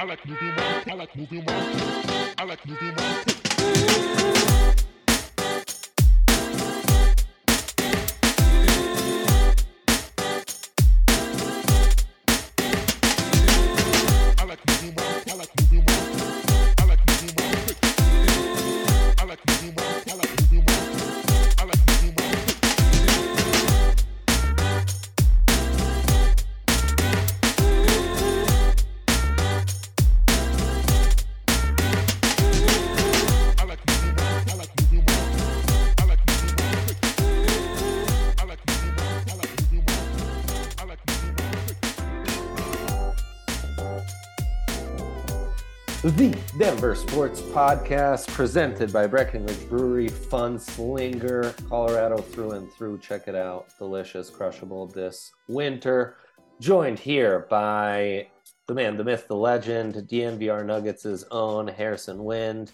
I like moving around. I like moving around. I like moving around. Denver Sports Podcast, presented by Breckenridge Brewery, Funslinger, Colorado through and through. Check it out. Delicious, crushable this winter. Joined here by the man, the myth, the legend, DNVR Nuggets' own Harrison Wind.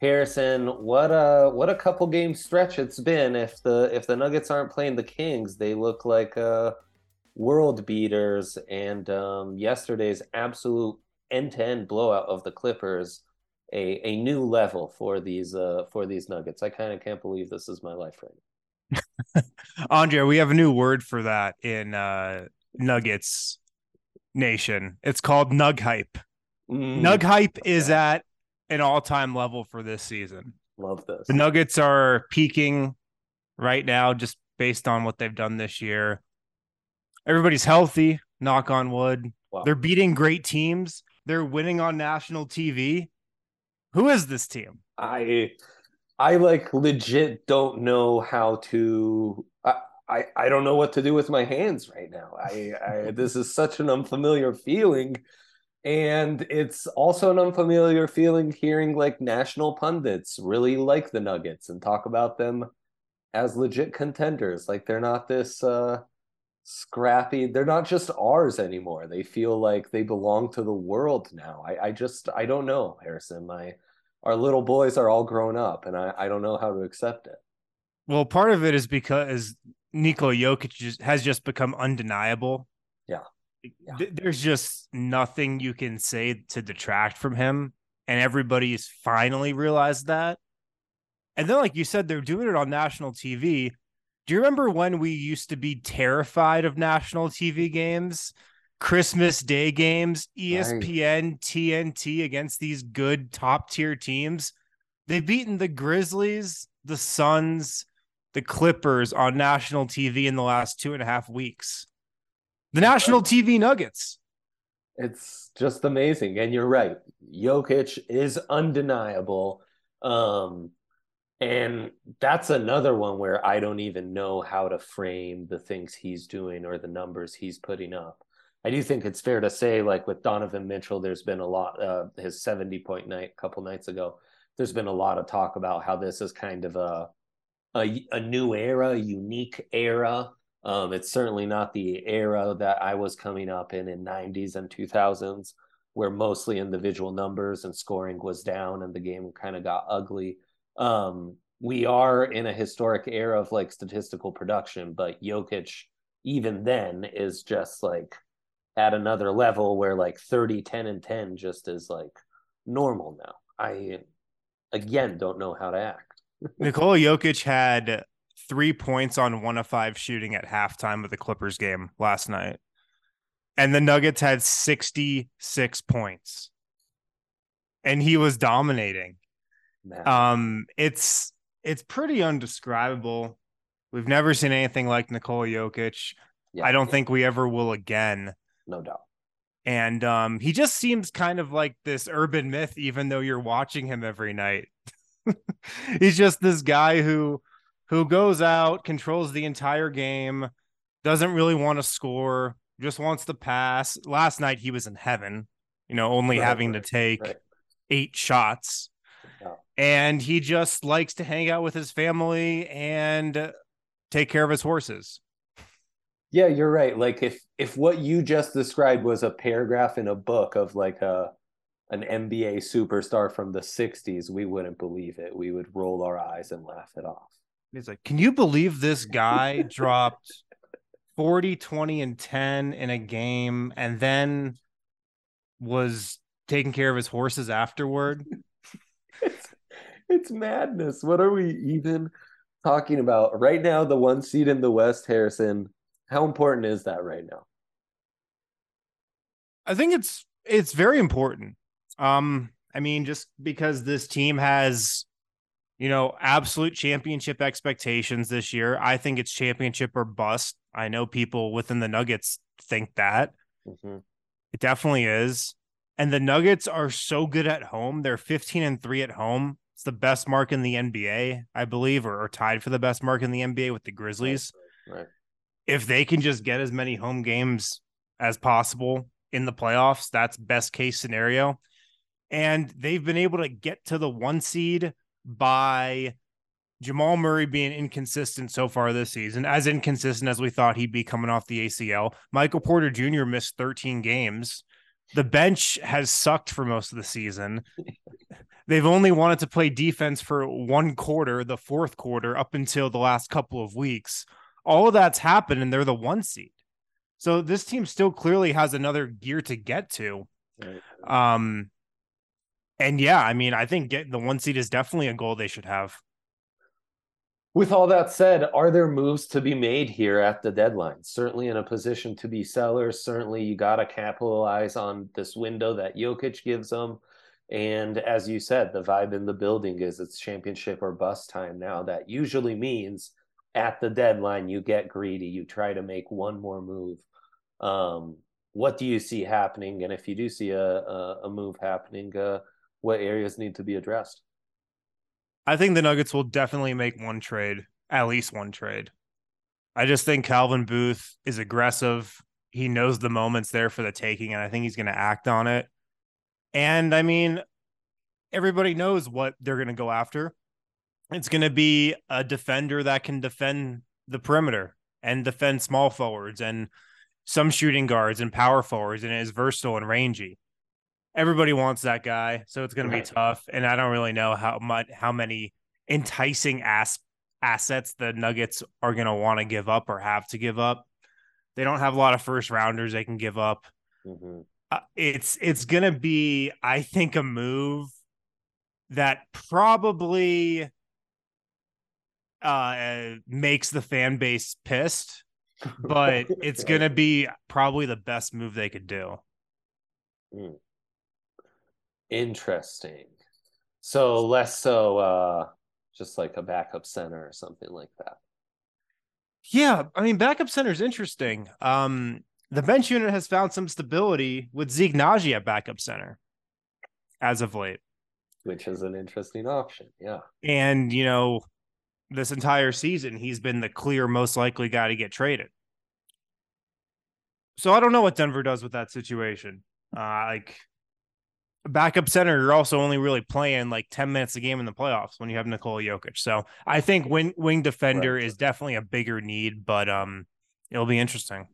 Harrison, what a what a couple game stretch it's been. If the if the Nuggets aren't playing the Kings, they look like uh, world beaters. And um, yesterday's absolute end-to-end blowout of the Clippers, a, a new level for these uh, for these Nuggets. I kind of can't believe this is my life right now. Andre, we have a new word for that in uh, Nuggets Nation. It's called Nug Hype. Mm, Nug Hype is at an all time level for this season. love this. The Nuggets are peaking right now just based on what they've done this year. Everybody's healthy, knock on wood. Wow. They're beating great teams. They're winning on national TV. Who is this team? I I like legit don't know how to I, I I don't know what to do with my hands right now. I, I this is such an unfamiliar feeling. And it's also an unfamiliar feeling hearing like national pundits really like the Nuggets and talk about them as legit contenders. Like they're not this uh scrappy, they're not just ours anymore. They feel like they belong to the world now. I, I just I don't know, Harrison. My our little boys are all grown up and I, I don't know how to accept it. Well, part of it is because Nikola Jokic just, has just become undeniable. Yeah. Yeah. There's just nothing you can say to detract from him. And everybody's finally realized that. And then, like you said, they're doing it on national TV. Do you remember when we used to be terrified of national TV games? Christmas Day games, ESPN, TNT against these good top tier teams. They've beaten the Grizzlies, the Suns, the Clippers on national TV in the last two and a half weeks. The national TV Nuggets. It's just amazing. And you're right. Jokic is undeniable. Um, and that's another one where I don't even know how to frame the things he's doing or the numbers he's putting up. I do think it's fair to say, like with Donovan Mitchell, there's been a lot, uh, his 70 point night a couple nights ago, there's been a lot of talk about how this is kind of a, a, a new era, unique era. Um, it's certainly not the era that I was coming up in in 90s and 2000s, where mostly individual numbers and scoring was down and the game kind of got ugly. Um, we are in a historic era of like statistical production, but Jokic, even then, is just like at another level where like 30, 10, and 10 just is like normal now. I, again, don't know how to act. Nikola Jokic had three points on one of five shooting at halftime of the Clippers game last night. And the Nuggets had 66 points. And he was dominating. Um, it's it's pretty undescribable. We've never seen anything like Nikola Jokic. Yeah, I don't think we ever will again. no doubt. And um, he just seems kind of like this urban myth, even though you're watching him every night. He's just this guy who who goes out, controls the entire game, doesn't really want to score, just wants to pass. Last night he was in heaven, you know, only Right, having right, to take right. eight shots. Yeah. And he just likes to hang out with his family and take care of his horses. Yeah, you're right. Like if if what you just described was a paragraph in a book of like a an NBA superstar from the 60s, we wouldn't believe it. We would roll our eyes and laugh it off. He's like, Can you believe this guy dropped 40, 20, and 10 in a game and then was taking care of his horses afterward? It's, it's madness. What are we even talking about? Right now, the one seed in the West, Harrison, how important is that right now? I think it's it's very important. Um, I mean, just because this team has, you know, absolute championship expectations this year, I think it's championship or bust. I know people within the Nuggets think that. Mhm. It definitely is. And the Nuggets are so good at home. They're 15 and 3 at home. It's the best mark in the NBA, I believe, or, or tied for the best mark in the NBA with the Grizzlies. Right. If they can just get as many home games as possible in the playoffs, that's best case scenario. And they've been able to get to the one seed by Jamal Murray being inconsistent so far this season, as inconsistent as we thought he'd be coming off the ACL. Michael Porter Jr. missed 13 games. The bench has sucked for most of the season. They've only wanted to play defense for one quarter, the fourth quarter, up until the last couple of weeks. All of that's happened, and they're the one seed. So this team still clearly has another gear to get to. Right. Um, and yeah, I mean, I think getting the one seed is definitely a goal they should have. With all that said, are there moves to be made here at the deadline? Certainly in a position to be sellers. Certainly, you got to capitalize on this window that Jokic gives them. And as you said, the vibe in the building is it's championship or bust time now. That usually means at the deadline, you get greedy. You try to make one more move. Um, what do you see happening? And if you do see a, a, a move happening, uh, what areas need to be addressed? I think the Nuggets will definitely make one trade, at least one trade. I just think Calvin Booth is aggressive. He knows the moment's there for the taking, and I think he's going to act on it. And I mean, everybody knows what they're going to go after. It's going to be a defender that can defend the perimeter and defend small forwards and some shooting guards and power forwards and is versatile and rangy. Everybody wants that guy, so it's going to be tough. And I don't really know how much how many enticing ass assets the Nuggets are going to want to give up or have to give up. They don't have a lot of first rounders they can give up. Mhm. Uh, it's it's going to be, I think, a move that probably uh makes the fan base pissed, but it's going to be probably the best move they could do. Interesting. So less so uh just like a backup center or something like that. Yeah, I mean, backup center is interesting. Um, the bench unit has found some stability with Zeke Nnaji at backup center as of late. Which is an interesting option. Yeah. And, you know, this entire season, he's been the clear most likely guy to get traded. So I don't know what Denver does with that situation. Uh, like, backup center, you're also only really playing like 10 minutes a game in the playoffs when you have Nikola Jokic. So I think wing, wing defender Right. is definitely a bigger need, but um, it'll be interesting.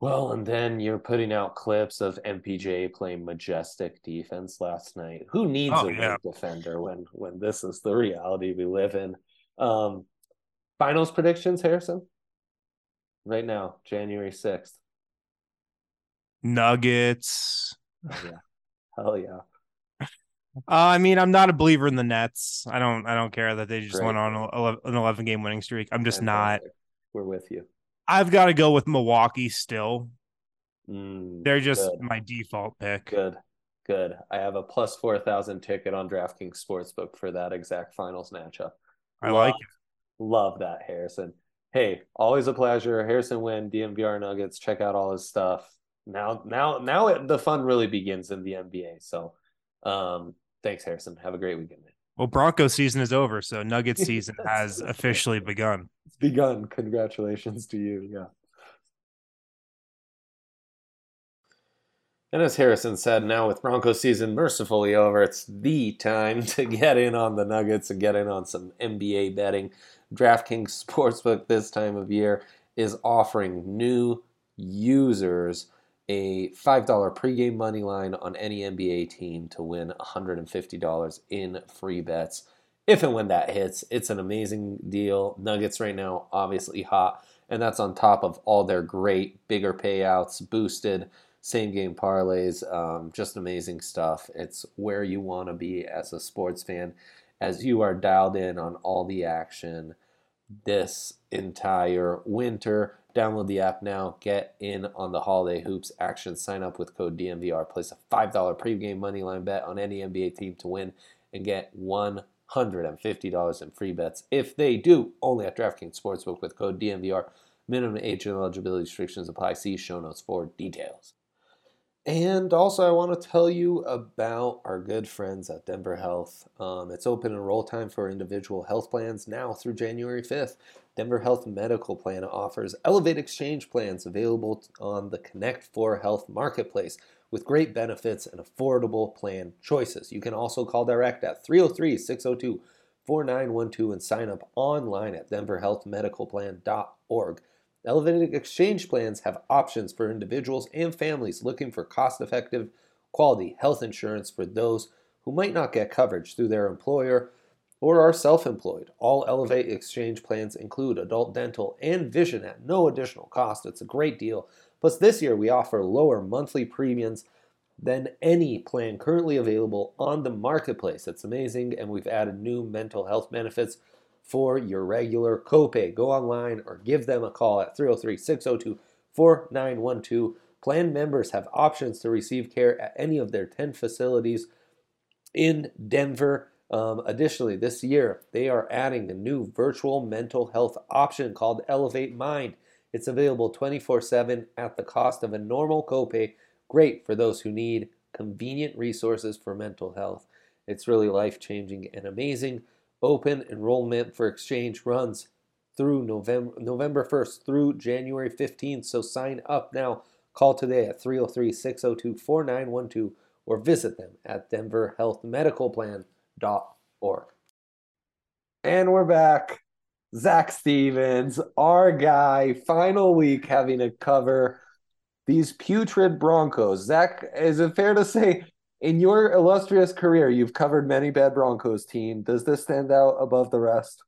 Well, and then you're putting out clips of MPJ playing majestic defense last night. Who needs Oh, a yeah. wing defender when when this is the reality we live in? Um finals predictions, Harrison? Right now, January 6th. Nuggets. Yeah. Hell yeah. Uh, I mean, I'm not a believer in the Nets. I don't. I don't care that they just Great. went on a- an 11 game winning streak. I'm just not. We're with you. I've got to go with Milwaukee still. Mm, They're just Good. my default pick. good. Good. I have a plus four thousand ticket on DraftKings Sportsbook for that exact finals matchup. I like it. Love that, Harrison. Hey, always a pleasure. Harrison Wind, DNVR Nuggets. Check out all his stuff. Now, now, now it, the fun really begins in the NBA. So, um, thanks, Harrison. Have a great weekend. Man. Well, Broncos season is over, so Nuggets season has officially begun. It's begun. Congratulations to you. Yeah. And as Harrison said, now with Bronco season mercifully over, it's the time to get in on the Nuggets and get in on some NBA betting. DraftKings Sportsbook this time of year is offering new users a $5 pregame money line on any NBA team to win $150 in free bets. If and when that hits, it's an amazing deal. Nuggets right now, obviously hot, and that's on top of all their great bigger payouts, boosted same game parlays, um, just amazing stuff. It's where you want to be as a sports fan, as you are dialed in on all the action this entire winter. Download the app now. Get in on the holiday hoops action. Sign up with code DNVR. Place a $5 pregame money line bet on any NBA team to win and get $150 in free bets. If they do, only at DraftKings Sportsbook with code DNVR. Minimum age and eligibility restrictions apply. See show notes for details. And also, I want to tell you about our good friends at Denver Health. Um, it's open enroll time for individual health plans now through January 5th. Denver Health Medical Plan offers Elevate Exchange plans available on the Connect for Health marketplace with great benefits and affordable plan choices. You can also call direct at 303 602 4912 and sign up online at denverhealthmedicalplan.org. Elevated exchange plans have options for individuals and families looking for cost effective, quality health insurance for those who might not get coverage through their employer or are self employed. All Elevate exchange plans include adult dental and vision at no additional cost. It's a great deal. Plus, this year we offer lower monthly premiums than any plan currently available on the marketplace. It's amazing, and we've added new mental health benefits for your regular copay. Go online or give them a call at 303 602 4912. Plan members have options to receive care at any of their 10 facilities in Denver. Um, additionally, this year they are adding a new virtual mental health option called Elevate Mind. It's available 24 7 at the cost of a normal copay. Great for those who need convenient resources for mental health. It's really life changing and amazing. Open enrollment for exchange runs through November November 1st through January 15th. So sign up now. Call today at 303-602-4912 or visit them at denverhealthmedicalplan.org. And we're back. Zac Stevens, our guy, final week having to cover these putrid Broncos. Zac, is it fair to say in your illustrious career, you've covered many bad Broncos teams. Does this stand out above the rest?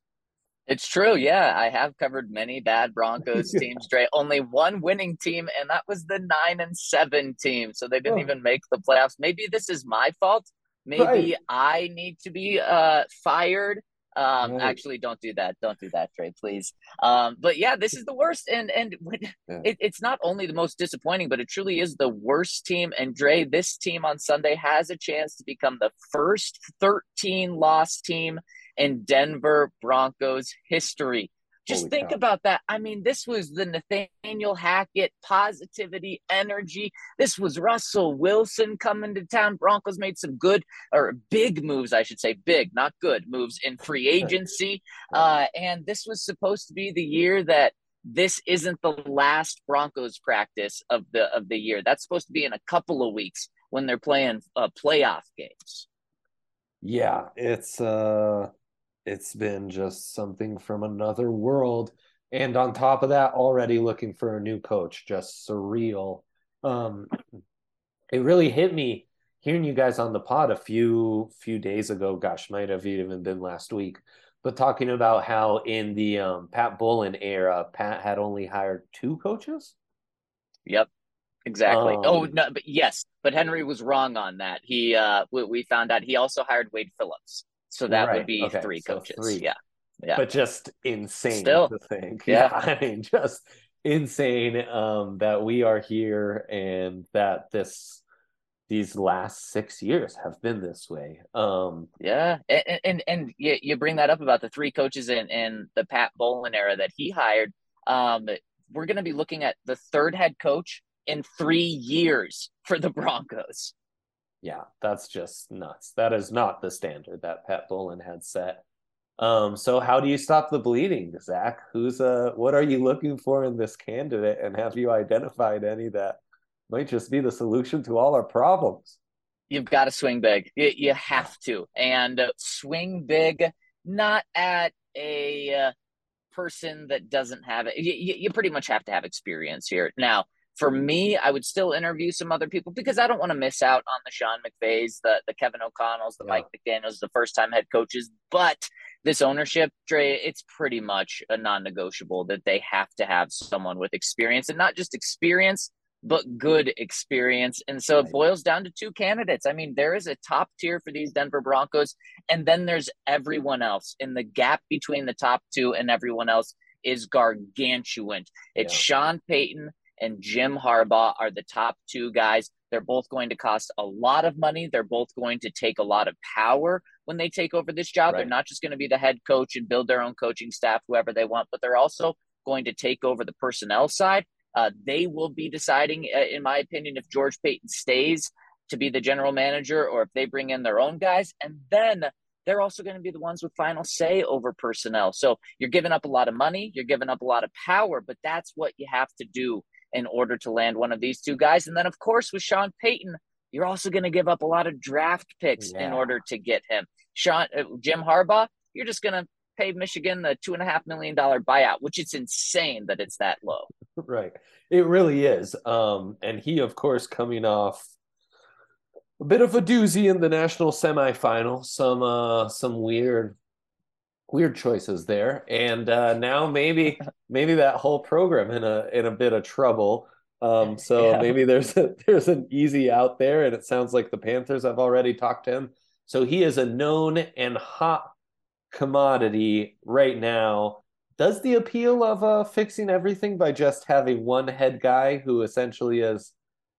It's true. Yeah, I have covered many bad Broncos teams, Dre. Only one winning team, and that was the nine and seven team. So they didn't Oh. even make the playoffs. Maybe this is my fault. Maybe Right. I need to be uh fired. Um, Right. actually, don't do that. Don't do that, Dre, please. Um, but yeah, this is the worst, and and Yeah. it, it's not only the most disappointing, but it truly is the worst team. And Dre, this team on Sunday has a chance to become the first 13 loss team in Denver Broncos history. Just Holy think cow. about that. I mean, this was the Nathaniel Hackett positivity, energy. This was Russell Wilson coming to town. Broncos made some good or big moves, I should say, big, not good moves in free agency. Uh, and this was supposed to be the year that this isn't the last Broncos practice of the of the year. That's supposed to be in a couple of weeks when they're playing uh, playoff games. Yeah, it's uh it's been just something from another world. And on top of that, already looking for a new coach, just surreal. Um it really hit me hearing you guys on the pod a few few days ago, gosh, might have even been last week, but talking about how in the um Pat Bowlen era, Pat had only hired two coaches. Yep. Exactly. oh Um, no, but yes, but Henry was wrong on that. He uh we, we found out he also hired Wade Phillips. So that Right, would be okay, three so coaches. three. Yeah. Yeah. but just insane Still. to think. Yeah. Yeah. I mean, just insane um, that we are here and that this these last six years have been this way. Um, Yeah, and and, and you, you bring that up about the three coaches in, in the Pat Bowlen era that he hired. Um, we're going to be looking at the third head coach in three years for the Broncos. Yeah, that's just nuts. That is not the standard that Pat Bowlen had set. Um, so how do you stop the bleeding, Zac? Who's uh what are you looking for in this candidate, and have you identified any that might just be the solution to all our problems? You've got to swing big. You, you have to, and uh, swing big, not at a uh, person that doesn't have it. You, you you pretty much have to have experience here. Now, for me, I would still interview some other people because I don't want to miss out on the Sean McVays, the the Kevin O'Connells, the Yeah. Mike McDaniels, the first time head coaches. But this ownership, Dre, it's pretty much a non-negotiable that they have to have someone with experience and not just experience, but good experience. And so it boils down to two candidates. I mean, there is a top tier for these Denver Broncos, and then there's everyone else. And the gap between the top two and everyone else is gargantuan. It's Yeah. Sean Payton and Jim Harbaugh are the top two guys. They're both going to cost a lot of money. They're both going to take a lot of power when they take over this job. They're not just going to be the head coach and build their own coaching staff, whoever they want, but they're also going to take over the personnel side. Uh, they will be deciding, uh, in my opinion, if George Paton stays to be the general manager or if they bring in their own guys. And then they're also going to be the ones with final say over personnel. So you're giving up a lot of money, you're giving up a lot of power, but that's what you have to do in order to land one of these two guys. And then, of course, with Sean Payton, you're also going to give up a lot of draft picks in order to get him. Sean, uh, Jim Harbaugh, you're just going to pay Michigan the two and a half million dollar buyout, which it's insane that it's that low. Right. It really is. Um, and he, of course, coming off a bit of a doozy in the national semifinal. Some uh some weird weird choices there. And uh now maybe maybe that whole program in a in a bit of trouble. Um, so Yeah. maybe there's a there's an easy out there, and it sounds like the Panthers have already talked to him. So he is a known and hot commodity right now. Does the appeal of uh, fixing everything by just having one head guy who essentially is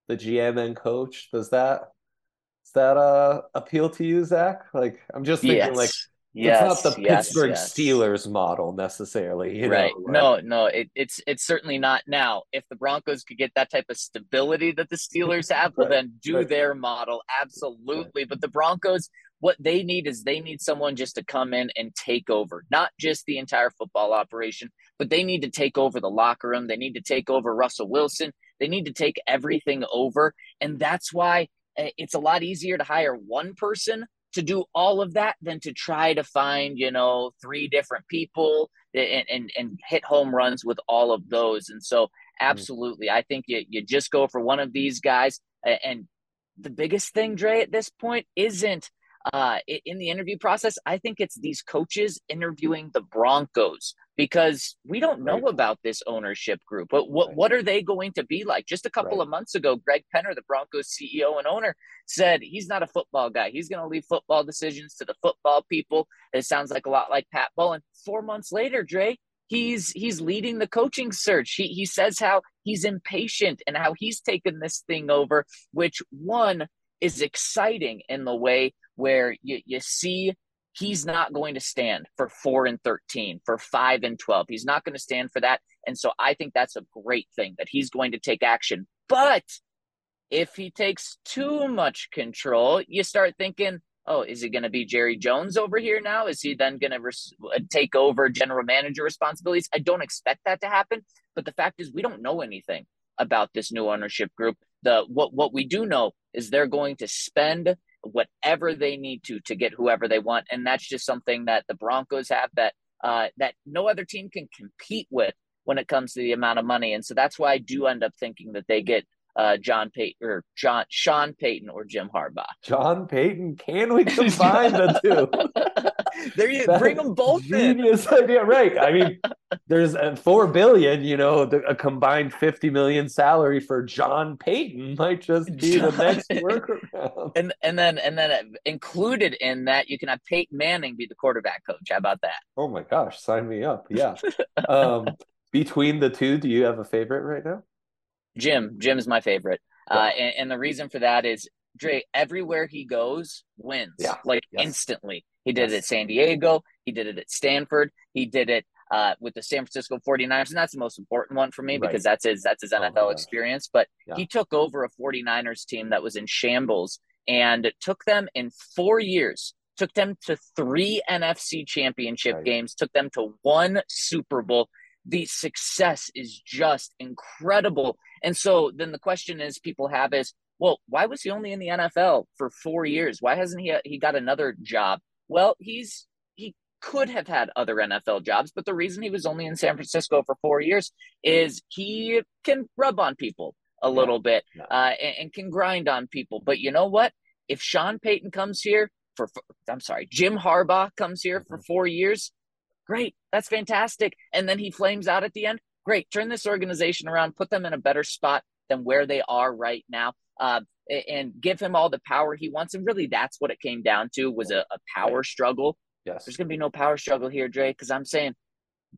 the GM and coach, does that does that uh appeal to you, Zac? Like I'm just thinking yes. like yes. it's not the yes, Pittsburgh yes. Steelers model necessarily, you right. know. No, no, it, it's it's certainly not now. If the Broncos could get that type of stability that the Steelers have, well, then do right. their model absolutely. But the Broncos, what they need is they need someone just to come in and take over, not just the entire football operation, but they need to take over the locker room. They need to take over Russell Wilson. They need to take everything over, and that's why uh, it's a lot easier to hire one person to do all of that than to try to find you know three different people and and, and hit home runs with all of those. And so absolutely i think you, you just go for one of these guys. And the biggest thing dre at this point isn't uh, in the interview process i think it's these coaches interviewing the broncos because we don't know Right. about this ownership group but what, Right. what are they going to be like just a couple Right. of months ago greg penner the broncos ceo and owner said he's not a football guy. He's going to leave football decisions to the football people. It sounds like a lot like Pat Bowlen. Four months later, Dre, he's he's leading the coaching search. He he says how he's impatient and how he's taken this thing over, which one is exciting in the way where you, you see he's not going to stand for four and 13, for five and 12. He's not going to stand for that. And so I think that's a great thing that he's going to take action. But if he takes too much control, you start thinking, oh, is it going to be Jerry Jones over here now? Is he then going to res- uh, take over general manager responsibilities? I don't expect that to happen. But the fact is, we don't know anything about this new ownership group. The what what we do know is they're going to spend whatever they need to to get whoever they want, and that's just something that the Broncos have that uh, that no other team can compete with when it comes to the amount of money. And so that's why I do end up thinking that they get uh, John Payton or John Sean Payton or Jim Harbaugh. John Payton, can we combine the two? there you bring them both in. Genius idea, right? I mean, there's a four billion. You know, the, a combined fifty million salary for John Payton might just be the John- next workaround. And and then and then included in that, you can have Peyton Manning be the quarterback coach. How about that? Oh my gosh, sign me up! Yeah. Um, between the two, do you have a favorite right now? Jim, Jim is my favorite. Yeah. Uh, and, and the reason for that is Dre, everywhere he goes, wins. Yeah. Like Yes. instantly. He did it at San Diego. He did it at Stanford. He did it uh, with the San Francisco 49ers. And that's the most important one for me Right. because that's his that's his Oh NFL gosh. experience. But Yeah. he took over a 49ers team that was in shambles and it took them in four years, took them to three NFC championship Right. games, took them to one Super Bowl. The success is just incredible. And so then the question is people have is, well, why was he only in the NFL for four years? Why hasn't he he got another job? Well, he's he could have had other NFL jobs, but the reason he was only in San Francisco for four years is he can rub on people a little bit uh, and, and can grind on people. But you know what? If Sean Payton comes here for, I'm sorry, Jim Harbaugh comes here for four years, great, that's fantastic. And then he flames out at the end. Great, turn this organization around, put them in a better spot than where they are right now. Uh, and give him all the power he wants. And really, that's what it came down to was a, a power struggle. Yes. There's going to be no power struggle here, Dre, because I'm saying,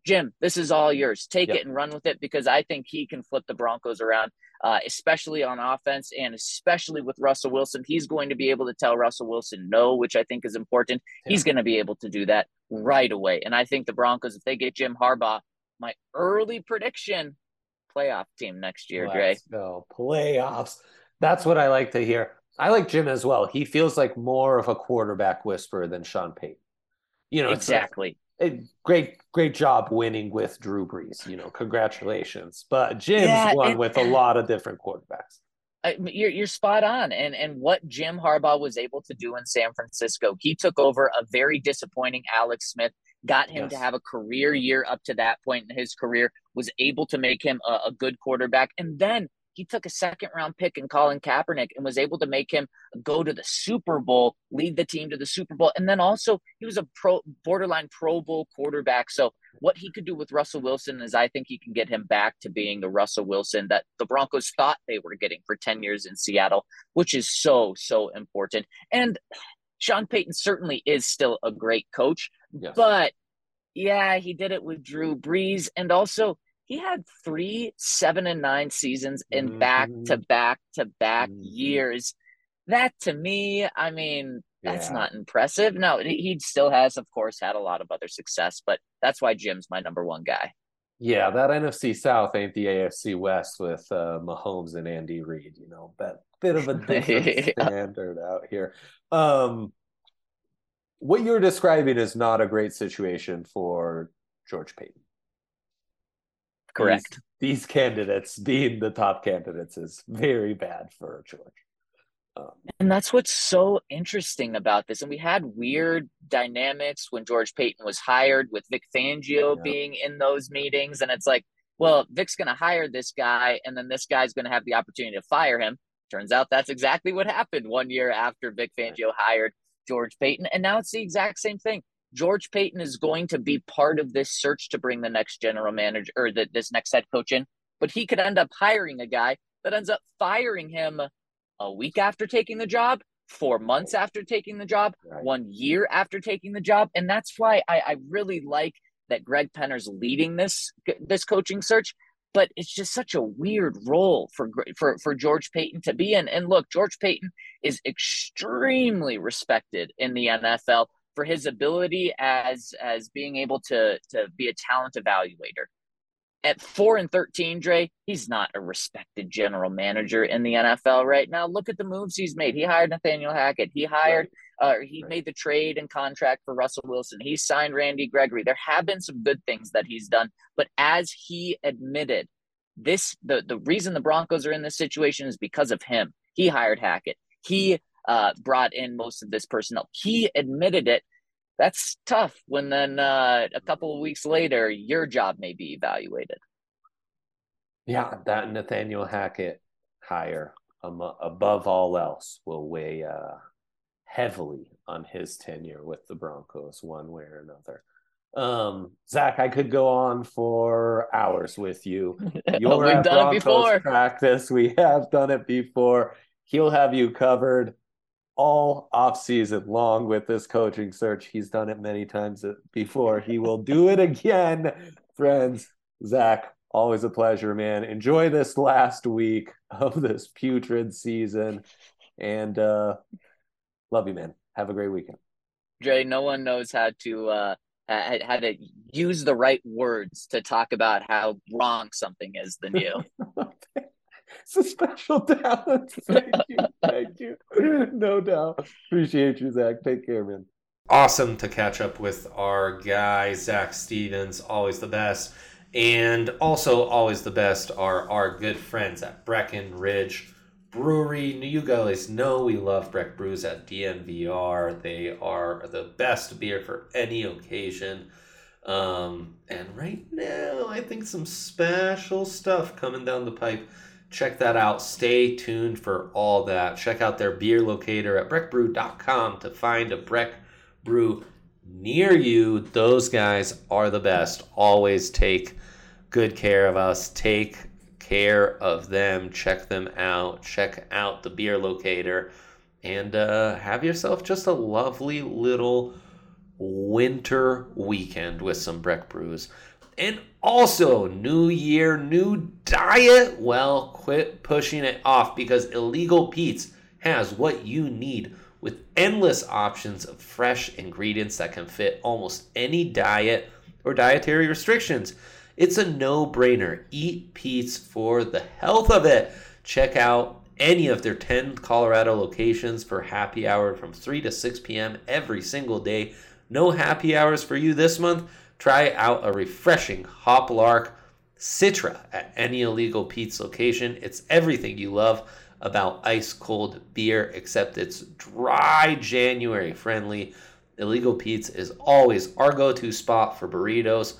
Jim, this is all yours. Take Yep. it and run with it because I think he can flip the Broncos around, uh, especially on offense and especially with Russell Wilson. He's going to be able to tell Russell Wilson no, which I think is important. He's going to be able to do that right away. And I think the Broncos, if they get Jim Harbaugh, my early prediction, playoff team next year, Dre. Let's go playoffs. That's what I like to hear. I like Jim as well. He feels like more of a quarterback whisperer than Sean Payton. You know, like, Exactly. eh, great, great job winning with Drew Brees. You know, congratulations. But Jim's Yeah, won and- with a lot of different quarterbacks. I, you're you're spot on, and and what Jim Harbaugh was able to do in San Francisco, he took over a very disappointing Alex Smith, got him to have a career year up to that point in his career, was able to make him a, a good quarterback, and then he took a second round pick in Colin Kaepernick and was able to make him go to the Super Bowl, lead the team to the Super Bowl, and then also he was a pro borderline Pro Bowl quarterback. So what he could do with Russell Wilson is I think he can get him back to being the Russell Wilson that the Broncos thought they were getting for 10 years in Seattle, which is so, so important. And Sean Payton certainly is still a great coach, Yes. but yeah, he did it with Drew Brees. And also, he had three seven and nine seasons in back to back to back Mhm. years. That to me, I mean, that's Yeah. not impressive. No, he he still has, of course, had a lot of other success, but that's why Jim's my number one guy. Yeah, that NFC South ain't the AFC West with uh, Mahomes and Andy Reid. You know, that bit of a different Yeah. standard out here. Um, what you're describing is not a great situation for George Paton. Correct. These, these candidates being the top candidates is very bad for George. Um, And that's what's so interesting about this. And we had weird dynamics when George Paton was hired with Vic Fangio Yeah. being in those meetings. And it's like, well, Vic's going to hire this guy, and then this guy's going to have the opportunity to fire him. Turns out that's exactly what happened one year after Vic Fangio hired George Paton. And now it's the exact same thing. George Paton is going to be part of this search to bring the next general manager or the, this next head coach in, but he could end up hiring a guy that ends up firing him a week after taking the job, four months after taking the job, one year after taking the job, and that's why I, I really like that Greg Penner's leading this this coaching search. But it's just such a weird role for for for George Paton to be in. And look, George Paton is extremely respected in the NFL for his ability as as being able to to be a talent evaluator at four and 13, Dre, he's not a respected general manager in the NFL right now. Look at the moves he's made. He hired Nathaniel Hackett. He hired, uh, he Right. made the trade and contract for Russell Wilson. He signed Randy Gregory. There have been some good things that he's done, but as he admitted, this the the reason the Broncos are in this situation is because of him. He hired Hackett. He uh, brought in most of this personnel. He admitted it. That's tough when then uh, a couple of weeks later your job may be evaluated. Yeah, that Nathaniel Hackett hire um, above all else will weigh uh, heavily on his tenure with the Broncos, one way or another. Um, Zac, I could go on for hours with you. You're We've done it before. practice. We have done it before. He'll have you covered all off season long with this coaching search. He's done it many times before. He will do it again, friends. Zac, always a pleasure, man. Enjoy this last week of this putrid season, and uh, love you, man. Have a great weekend. Dre, no one knows how to uh how to use the right words to talk about how wrong something is than you. it's a special talent. Thank you. Thank you. No doubt. Appreciate you, Zac. Take care, man. Awesome to catch up with our guy, Zac Stevens. Always the best. And also, always the best are our good friends at Breckenridge Brewery. You guys know we love Breck Brews at DNVR. They are the best beer for any occasion. Um, and right now, I think some special stuff coming down the pipe. Check that out. Stay tuned for all that. Check out their beer locator at breckbrew.com to find a Breck Brew near you. Those guys are the best. Always take good care of us. Take care of them. Check them out. Check out the beer locator. And uh, have yourself just a lovely little winter weekend with some Breck Brews. And also, new year, new diet. Well, quit pushing it off because Illegal Pete's has what you need with endless options of fresh ingredients that can fit almost any diet or dietary restrictions. It's a no brainer. Eat Pete's for the health of it. Check out any of their 10 Colorado locations for happy hour from 3 to 6 p.m. every single day. No happy hours for you this month? Try out a refreshing Hoplark Citra at any illegal Pete's location. It's everything you love about ice cold beer, except it's dry January friendly. Illegal Pete's is always our go to spot for burritos,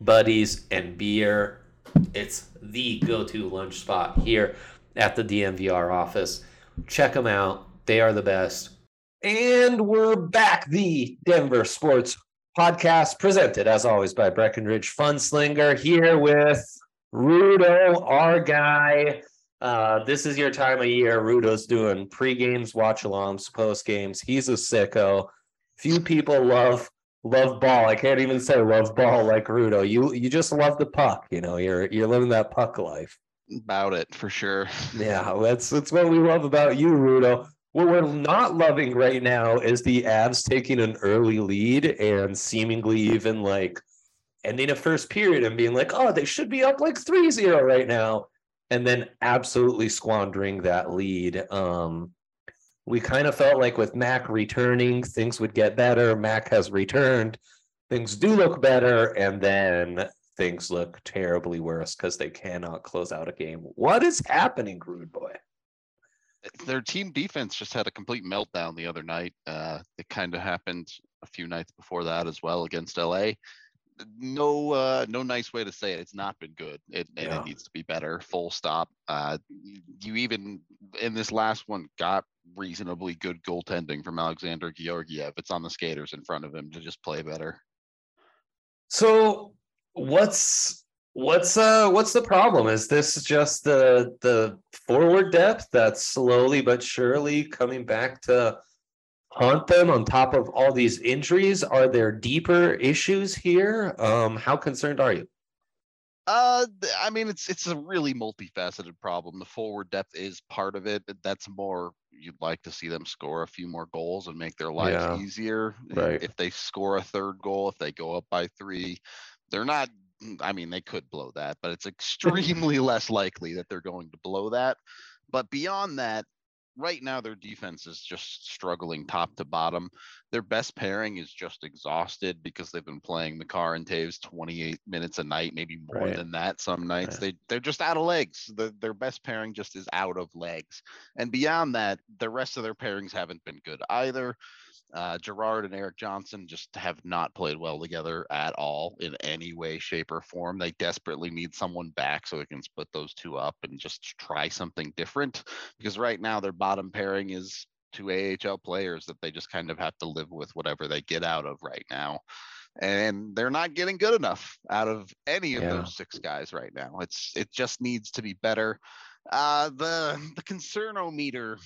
buddies, and beer. It's the go to lunch spot here at the DNVR office. Check them out, they are the best. And we're back, the Denver Sports Podcast, presented as always by Breckenridge Funslinger, here with Rudo, our guy. Uh, this is your time of year. Rudo's doing pre-games, watch alongs, post games. He's a sicko. Few people love love ball. I can't even say love ball like Rudo. You you just love the puck. You know, you're you're living that puck life. about it for sure. Yeah, that's that's what we love about you, Rudo. What we're not loving right now is the Avs taking an early lead and seemingly even like ending a first period and being like, oh, they should be up like 3-0 right now. And then absolutely squandering that lead. Um, we kind of felt like with Mac returning, things would get better. Mac has returned, things do look better, and then things look terribly worse because they cannot close out a game. What is happening, Rude Boy? Their team defense just had a complete meltdown the other night. Uh, it kind of happened a few nights before that as well against LA. No, uh, no nice way to say it. It's not been good. It, and it needs to be better. Full stop. Uh, you even in this last one got reasonably good goaltending from Alexander Georgiev. It's on the skaters in front of him to just play better. So what's what's uh what's the problem? Is this just the the forward depth that's slowly but surely coming back to haunt them on top of all these injuries? Are there deeper issues here? Um, how concerned are you? Uh, I mean, it's it's a really multifaceted problem. The forward depth is part of it. but That's more you'd like to see them score a few more goals and make their lives Yeah, easier. Right. If they score a third goal, if they go up by three, they're not. Mm, I mean, they could blow that, but it's extremely less likely that they're going to blow that. But beyond that, right now their defense is just struggling top to bottom. Their best pairing is just exhausted because they've been playing Makar and Toews 28 minutes a night, maybe more Right. than that some nights. Right. They they're just out of legs. The, their best pairing just is out of legs. And beyond that, the rest of their pairings haven't been good either. Uh, Girard and Erik Johnson just have not played well together at all in any way, shape, or form. They desperately need someone back so they can split those two up and just try something different. Because right now their bottom pairing is two AHL players that they just kind of have to live with whatever they get out of right now. And they're not getting good enough out of any of Yeah. those six guys right now. It's it just needs to be better. Uh the the concernometer,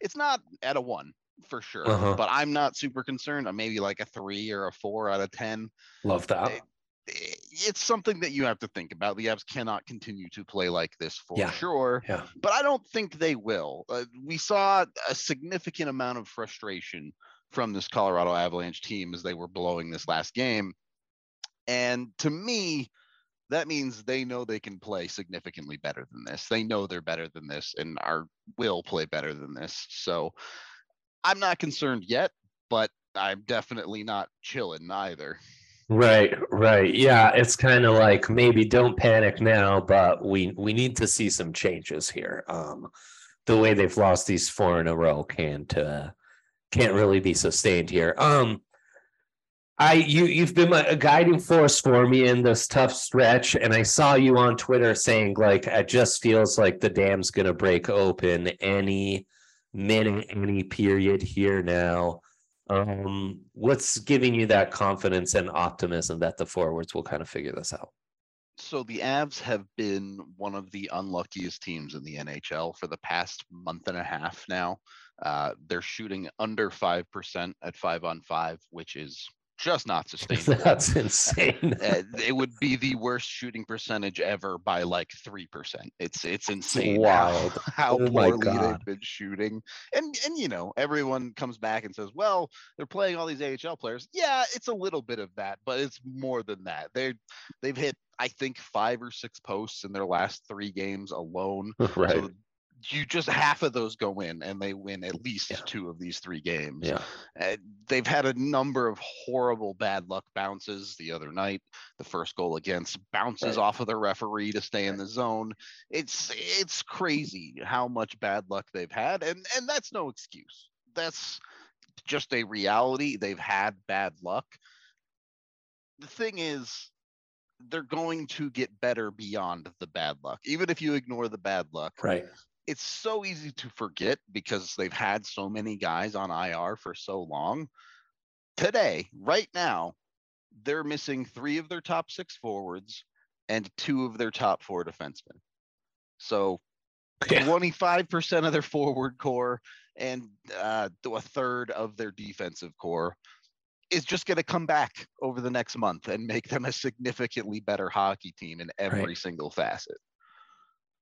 it's not at a one for sure, Uh-huh. but I'm not super concerned. I'm maybe like a three or a four out of ten Love that. i- it's something that you have to think about. The Avs cannot continue to play like this for Yeah. sure, Yeah. but I don't think they will. Uh, we saw a significant amount of frustration from this Colorado Avalanche team as they were blowing this last game. And to me, that means they know they can play significantly better than this. They know they're better than this and are will play better than this. So I'm not concerned yet, but I'm definitely not chilling either. Right, right. Yeah, it's kind of like maybe don't panic now, but we we need to see some changes here. Um the way they've lost these four in a row can't uh can't really be sustained here. Um I you you've been a guiding force for me in this tough stretch and I saw you on Twitter saying like it just feels like the dam's to break open any minute any period here now. Um, what's giving you that confidence and optimism that the forwards will kind of figure this out? So the Avs have been one of the unluckiest teams in the NHL for the past month and a half now. Uh, they're shooting under 5% at five on five, which is just not sustainable. That's insane. Uh, it would be the worst shooting percentage ever by like 3%. It's it's insane wild. how, how Oh poorly they've been shooting. And and you know, everyone comes back and says, "Well, they're playing all these AHL players." Yeah, it's a little bit of that, but it's more than that. They they've hit I think 5 or 6 posts in their last 3 games alone. right. So you just half of those go in and they win at least Yeah. two of these three games. Yeah. Uh, they've had a number of horrible bad luck bounces the other night. The first goal against bounces Right. off of the referee to stay in the zone. It's it's crazy how much bad luck they've had, and and that's no excuse. That's just a reality. They've had bad luck. The thing is, they're going to get better beyond the bad luck. Even if you ignore the bad luck, Right. It's so easy to forget because they've had so many guys on IR for so long. Today, right now, they're missing three of their top six forwards and two of their top four defensemen. So Yeah. 25% of their forward core and uh, a third of their defensive core is just going to come back over the next month and make them a significantly better hockey team in every single facet.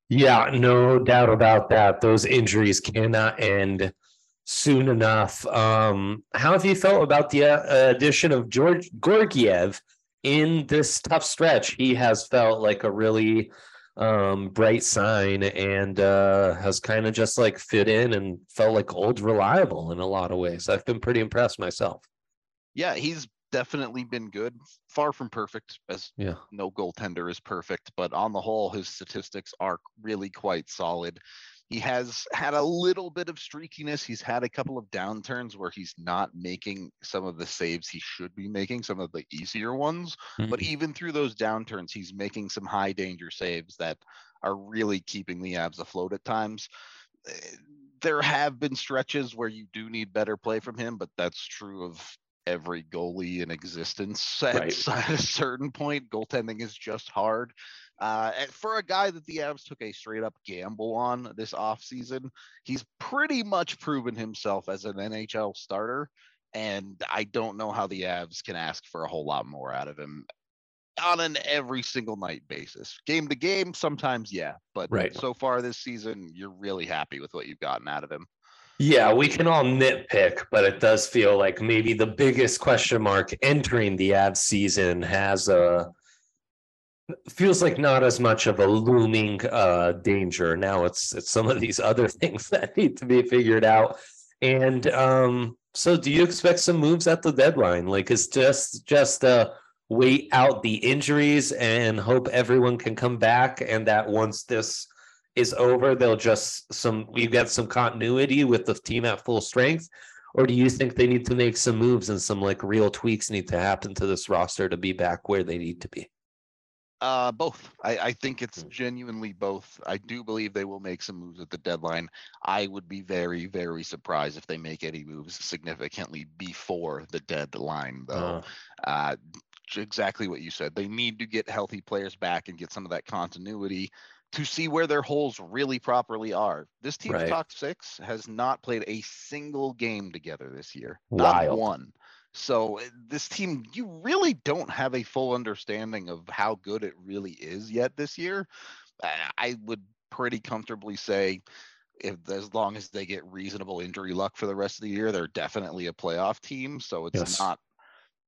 Yeah, no doubt about that. Those injuries cannot end soon enough. Um, how have you felt about the uh, addition of George Georgiev in this tough stretch? He has felt like a really um bright sign and uh has kind of just like fit in and felt like old reliable in a lot of ways. I've been pretty impressed myself. Yeah, he's definitely been good. Far from perfect, as Yeah. no goaltender is perfect, but on the whole, his statistics are really quite solid. He has had a little bit of streakiness. He's had a couple of downturns where he's not making some of the saves he should be making, some of the easier ones. But even through those downturns, he's making some high danger saves that are really keeping the Avs afloat at times. Eh, There have been stretches where you do need better play from him, but that's true of every goalie in existence at, Right. a certain point. Goaltending is just hard. Uh, for a guy that the Avs took a straight up gamble on this offseason, he's pretty much proven himself as an NHL starter. And I don't know how the Avs can ask for a whole lot more out of him on an every single night basis. Game to game, sometimes, yeah. But Right. so far this season, you're really happy with what you've gotten out of him. Yeah, we can all nitpick, but it does feel like maybe the biggest question mark entering the ad season has a feels like not as much of a looming uh danger. Now it's it's some of these other things that need to be figured out. And um so do you expect some moves at the deadline? Like it's just just uh wait out the injuries and hope everyone can come back and that once this is over, they'll just some we get some continuity with the team at full strength? Or do you think they need to make some moves and some like real tweaks need to happen to this roster to be back where they need to be? Uh, both. I, I think it's Mm. genuinely both. I do believe they will make some moves at the deadline. I would be very, very surprised if they make any moves significantly before the deadline, though. Uh, Uh, exactly what you said. They need to get healthy players back and get some of that continuity to see where their holes really properly are. This team's Right. top six has not played a single game together this year. Not one. So uh, this team, you really don't have a full understanding of how good it really is yet this year. I- would pretty comfortably say if as long as they get reasonable injury luck for the rest of the year, they're definitely a playoff team. So it's Yes. not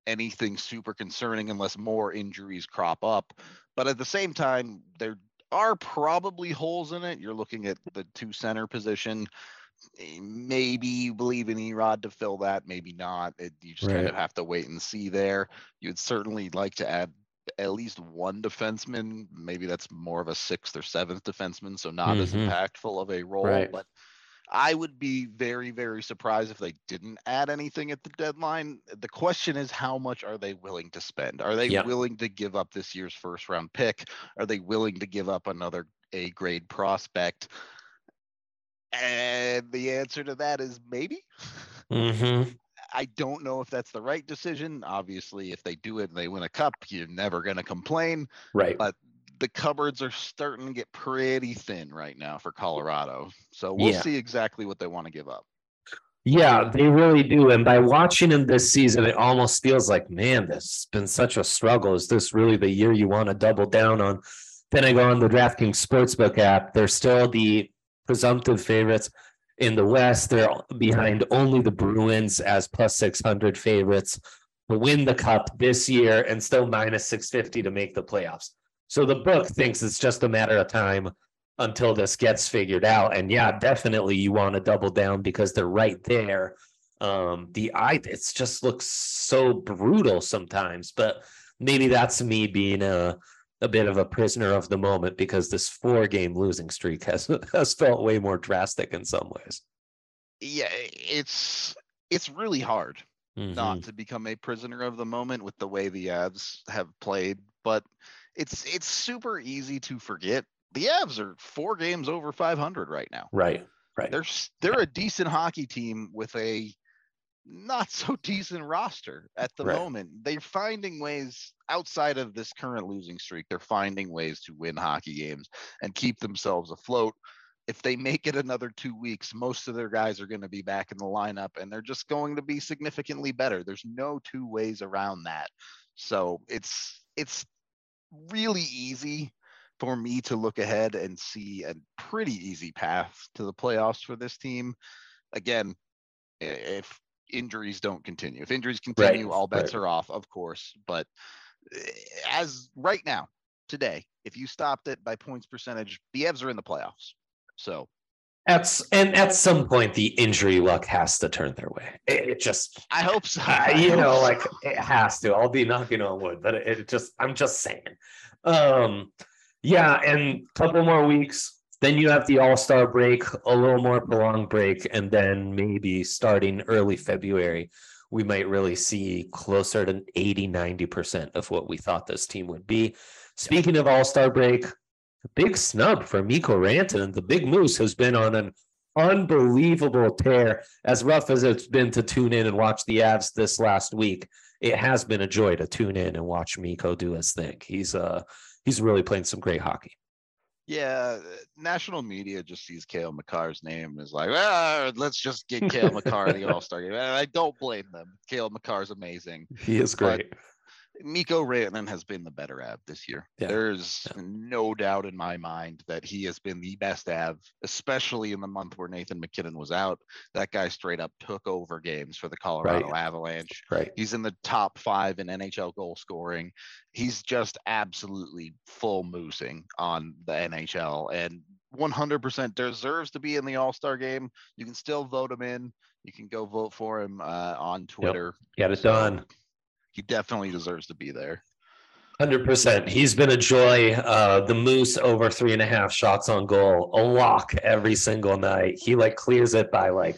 anything super concerning unless more injuries crop up. But at the same time, there are probably holes in it. You're looking at the two center position. eh, Maybe you believe in E-Rod to fill that, maybe not. It, you just kind of have to wait and see there. You'd certainly like to add at least one defenseman. Maybe that's more of a sixth or seventh defenseman, so not as Mhm. impactful of a role. Right. But I would be very, very surprised if they didn't add anything at the deadline. The question is, how much are they willing to spend? Are they Yep. willing to give up this year's first round pick? Are they willing to give up another A grade prospect? And the answer to that is maybe. mhm. I don't know if that's the right decision. Obviously, if they do it and they win a cup, you're never going to complain. Right. But the cupboards are starting to get pretty thin right now for Colorado. So we'll Yeah. see exactly what they want to give up. Yeah, they really do. And by watching him this season, it almost feels like, man, this has been such a struggle. Is this really the year you want to double down on? Then I go on the DraftKings Sportsbook app. They're still the presumptive favorites in the West. They're behind only the Bruins as plus 600 favorites to win the cup this year and still minus 650 to make the playoffs. So the book thinks it's just a matter of time until this gets figured out. And yeah, definitely you want to double down because they're right there. Um, the eye, it's just looks so brutal sometimes, but maybe that's me being a a bit of a prisoner of the moment because this four game losing streak has has felt way more drastic in some ways. Yeah, it's it's really hard Mhm. not to become a prisoner of the moment with the way the Avs have played, but it's it's super easy to forget. The Avs are four games over 500 right now. Right, right. They're they're a decent hockey team with a not so decent roster at the Right. moment. They're finding ways outside of this current losing streak. They're finding ways to win hockey games and keep themselves afloat. If they make it another two weeks, most of their guys are going to be back in the lineup and they're just going to be significantly better. There's no two ways around that. So it's it's really easy for me to look ahead and see a pretty easy path to the playoffs for this team. Again, if injuries don't continue, if injuries continue, all bets right. are off, of course. But eh, as right now, today, if you stopped it by points percentage, the Avs are in the playoffs. So At and at some point the injury luck has to turn their way. It, it just I hope so. I you hope know, so. like it has to. I'll be knocking on wood, but it, it just I'm just saying. Um, yeah, and a couple more weeks, then you have the All Star break, a little more prolonged break, and then maybe starting early February, we might really see closer to 80, 90 percent of what we thought this team would be. Speaking of All Star break, a big snub for Mikko Rantanen. The Big Moose has been on an unbelievable tear. As rough as it's been to tune in and watch the Avs this last week, it has been a joy to tune in and watch Mikko do his thing. He's uh he's really playing some great hockey. Yeah, national media just sees Cale Makar's name and is like, ah, let's just get Cale Makar in the All Star game. And I don't blame them. Cale Makar's amazing. He is But- great. Mikko Rantanen has been the better Av this year. Yeah, There's yeah. no doubt in my mind that he has been the best Av, especially in the month where Nathan MacKinnon was out. That guy straight up took over games for the Colorado Avalanche. Right. He's in the top five in NHL goal scoring. He's just absolutely full moosing on the NHL and 100% deserves to be in the All Star game. You can still vote him in. You can go vote for him uh, on Twitter. Get it done. He definitely deserves to be there. Hundred percent. He's been a joy. Uh, the Moose over three and a half shots on goal, a lock every single night. He like clears it by like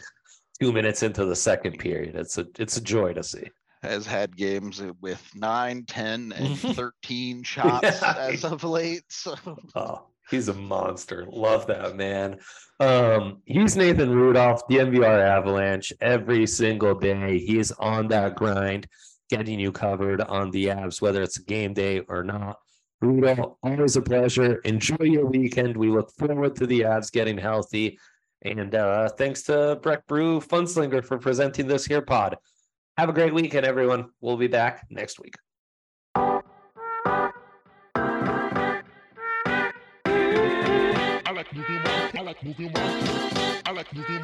two minutes into the second period. It's a it's a joy to see. has had games with nine, 10, and 13 shots Yeah. as of late. So Oh, he's a monster. Love that man. Um, he's Nathan Rudolph, the DNVR Avalanche. Every single day, he's on that grind, getting you covered on the Avs, whether it's a game day or not. Rudolph, always a pleasure. Enjoy your weekend. We look forward to the Avs getting healthy. And uh, thanks to Breck Brew Funslinger for presenting this here pod. Have a great weekend, everyone. We'll be back next week. I like moving. I like moving. I like moving.